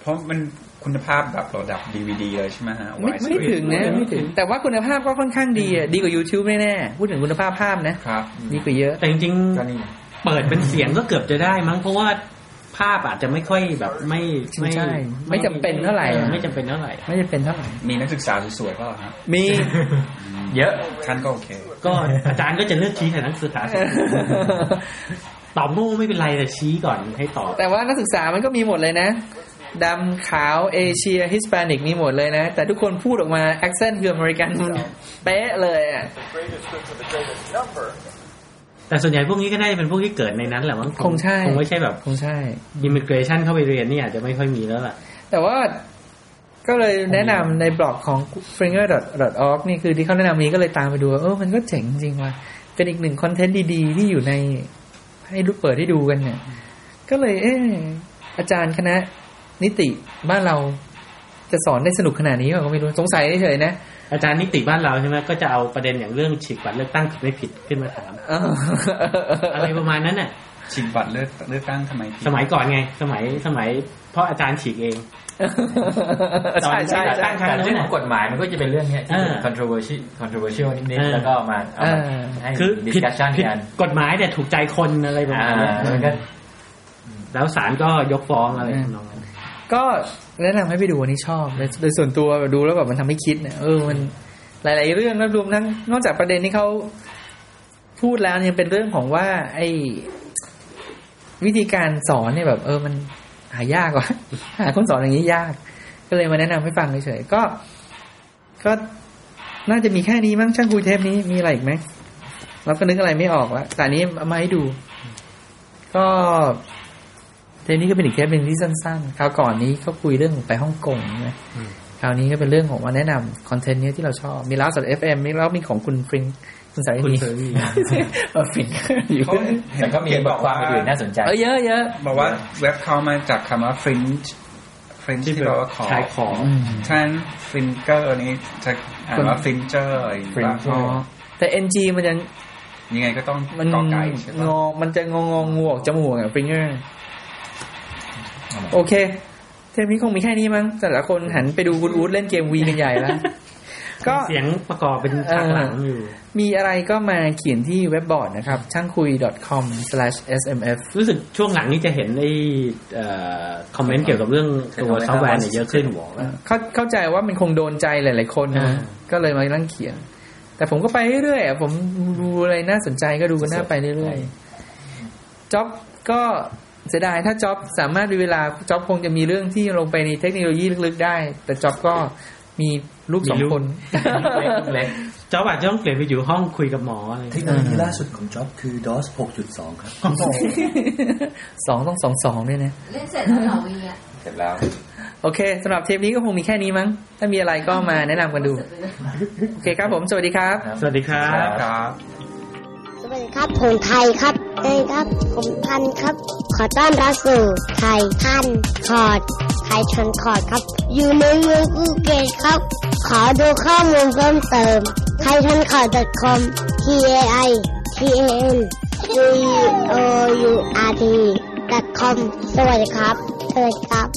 Speaker 3: เพราะมันคุณภาพแบบระดับดีวีดีเลยใช่ไหมฮะ
Speaker 2: ไม่
Speaker 3: Wide
Speaker 2: ไม่ถึงนะ
Speaker 3: Screen
Speaker 2: ไม่ถึง แต่ว่าคุณภาพก็ค่อนข้างดีอะดีกว่า YouTube แน่ๆพูดถึงคุณภาพภาพนะ
Speaker 3: ครับ
Speaker 2: ดีกว่าเยอะ
Speaker 4: แต่จริง
Speaker 5: ก็นี่
Speaker 4: ๆเปิดเป็นเสียงก็เกือบจะได้มั้งเพราะว่า ภาพอาจจะไม่ค่อยแบบไม่ไม่
Speaker 2: ใช่ไม่จำเป็นเท่าไหร่
Speaker 4: ออไม่จำเป็นเท่าไหร่
Speaker 2: ไม่จะเป็นเท่าไหร่
Speaker 3: มีนักศึกษาสวยๆก็ฮะ
Speaker 2: มี
Speaker 5: เยอะ
Speaker 3: ท่านก็โอเค
Speaker 4: ก็อาจารย์ก็จะเลือกชี้แต่นักศึกษาตอบโน่ไม่เป็นไรแต่ชี้ก่อนให้ตอบ
Speaker 2: แต่ว่านักศึกษามันก็มีหมดเลยนะดำขาวเอเชีย Hispanic มีหมดเลยนะ แต่ทุกคนพูดออกมา accent คืออเมริกันเป๊ะเลยอะ
Speaker 4: แต่ส่วนใหญ่พวกนี้ก็น่าจะเป็นพวกที่เกิดในนั้นแหละมั้ง
Speaker 2: คงใช่
Speaker 4: คงไม่ใช่แบบ
Speaker 2: คงใช่
Speaker 4: immigration เข้าไปเรียนนี่อาจจะไม่ค่อยมีแล้วล่ะ
Speaker 2: แต่ว่าก็เลยแนะนำในบล็อกของ fringer.org นี่คือที่เขาแนะนำนี้ก็เลยตามไปดูว่าเออมันก็เจ๋งจริงว่ะเป็นอีกหนึ่ง content ดีๆ ที่อยู่ในให้ดูเปิดให้ดูกันเนี่ย ก็เลย เอออาจารย์คณะนิติบ้านเราจะสอนได้สนุกขนาดนี้เปล่าก็ไม่รู้สงสัยเฉยๆนะ
Speaker 4: อาจารย์นิติบ้านเราใช่ไหมก็จะเอาประเด็นอย่างเรื่องฉีกบัตรเลือกตั้งผิดไม่ผิดขึ้นมาถาม
Speaker 2: เออ
Speaker 4: อะไรประมาณนั้นน่ะ
Speaker 3: ชิงบัตรเลือกเลือกตั้งทำไมผิด
Speaker 4: สมัยก่อนไง สมัยสมัย เพราะอาจารย์ฉีกเอง
Speaker 2: ใช่ใช่
Speaker 4: ตั้
Speaker 2: ใช่
Speaker 4: งครั้ง
Speaker 5: แต่
Speaker 4: นั้น
Speaker 5: เรื่องข
Speaker 4: น่ะ
Speaker 5: องกฎหมายมันก็จะเป็นเรื่องเนี้ยที่
Speaker 4: เออ
Speaker 5: controversial controversial นิด
Speaker 4: เออ
Speaker 5: ๆแล้วก็มาเอามา
Speaker 2: เออ
Speaker 5: ให้
Speaker 4: คือผิด
Speaker 5: discussion
Speaker 4: ผิด
Speaker 5: กัน
Speaker 4: กฎหมายแต่ถูกใจคนอะไรประ
Speaker 5: อ่า
Speaker 4: มาณนั้น
Speaker 5: มันก็
Speaker 4: แล้วศาลก็ยกฟ้องอะไรทำนองนั้น
Speaker 2: ก็แนะนำให้ไปดูอันนี้ชอบโดยส่วนตัวดูแล้วแบบมันทำให้คิดเนี่ยเออมันหลาย ๆ เรื่องแล้วรวมทั้งนอกจากประเด็นที่เขาพูดแล้วเนี่ยเป็นเรื่องของว่า ไอ้วิธีการสอนเนี่ยแบบ เออมันหายากว่ะหาคนสอนอย่างนี้ยาก ก็เลยมาแนะนำให้ฟังเฉยๆก็ ก็น่าจะมีแค่นี้มั้งช่างคุยเทปนี้มีอะไรอีกไหมเราก็นึกอะไรไม่ออกแล้วแต่นนี้เอามาให้ดู ก็ เทปนี้ก็เป็นอีกเทปหนึ่งที่สั้นๆ คราวก่อนนี้เขาคุยเรื่องไปฮ่องกงใช่ไหมคราวนี้ก็เป็นเรื่องของมาแนะนำคอนเทนต์เนี้ยที่เราชอบ มีแล้วสดเอฟเอ็มมีแล้วมีของคุณฟริงคุณสาย
Speaker 4: คุณ
Speaker 2: นี
Speaker 4: เซอร์วี
Speaker 2: เออฟริงอยู่
Speaker 3: เขา
Speaker 5: แต่ก็มีบทความอื่นๆน่าสนใจ
Speaker 2: เออเยอะเยอะ
Speaker 3: บอกว่าเว็บเขามาจากคำว่า fringe fringe ที่แปลว่าขอบ
Speaker 4: ขายของ
Speaker 3: ฉะนั้น finger นี้จะอ่านว่า finger อะไรอย่างเงี้ย
Speaker 2: อ๋อแต่ NG มันยัง
Speaker 3: ยังไงก็ต้อง
Speaker 2: มัน
Speaker 3: กอไก่ใช่
Speaker 2: ง
Speaker 3: ปะ
Speaker 2: อมันจะงองงงูออกจมูกอะฟิงเกอร์ โอเค เทปนี้คงมีแค่นี้มั้งแต่ละคนหันไปดูคุณอู๊ดเล่นเกมวีกันใหญ่แล้วก็
Speaker 4: เสียงประกอบเป็นฉากหลังอยู่
Speaker 2: มีอะไรก็มาเขียนที่เว็บบอร์ดนะครับ ช่างคุย .com/smf
Speaker 4: รู้สึกช่วงหลังนี้จะเห็นไอ้เอ่อคอมเมนต์เกี่ยวกับเรื่องตัวซอฟต์แวร์เนี่ยเยอะขึ้น
Speaker 2: เข้าเข้าใจว่ามันคงโดนใจหลาย ๆ คนนะ
Speaker 4: อ่า
Speaker 2: ก็เลยมานั่งเขียน แต่ผมก็ไปเรื่อยๆอะผมดูอะไรน่าสนใจก็ดูกันหน้าไปเรื่อยๆจ็อบก็ เสียดายถ้าจ็อบสามารถมีเวลาจ็อบคงจะมีเรื่องที่ลงไปในเทคโนโลยีลึกๆได้ แต่จ็อบก็มีลูกสองคน
Speaker 5: เล็ก
Speaker 4: จอบอาจจะต้องเปลี่ยนไปอยู่ห้องคุยกับหมออะไร
Speaker 8: เทคโนโลยีล่าสุดของจ็อบคือ DOS 6.2 ครับ
Speaker 2: สองต้องสองสองด้วยนะ
Speaker 6: เล่นเสร็จแล้วเหรอวีอะ
Speaker 5: เสร็จแล้ว
Speaker 2: โอเคสำหรับเทปนี้ก็คงมีแค่นี้มั้ง ถ้ามีอะไรก็มาแนะนำกันดู โอเคครับผม สวัสดีครับ
Speaker 4: สวัสดีครับ
Speaker 3: ครับ
Speaker 9: สวัสดีครับผมไทยครับเอ้ยครับ ผมทันครับ ขอต้อนรับสู่ไทยทันคอร์ดไทยทันคอร์ดครับ อยู่ในเมืองภูเก็ตครับ ขอดูข้อมูลเพิ่มเติมไทยทันคอร์ด .com t a i t a n c o u r t com สวัสดีครับสวัสดีครับ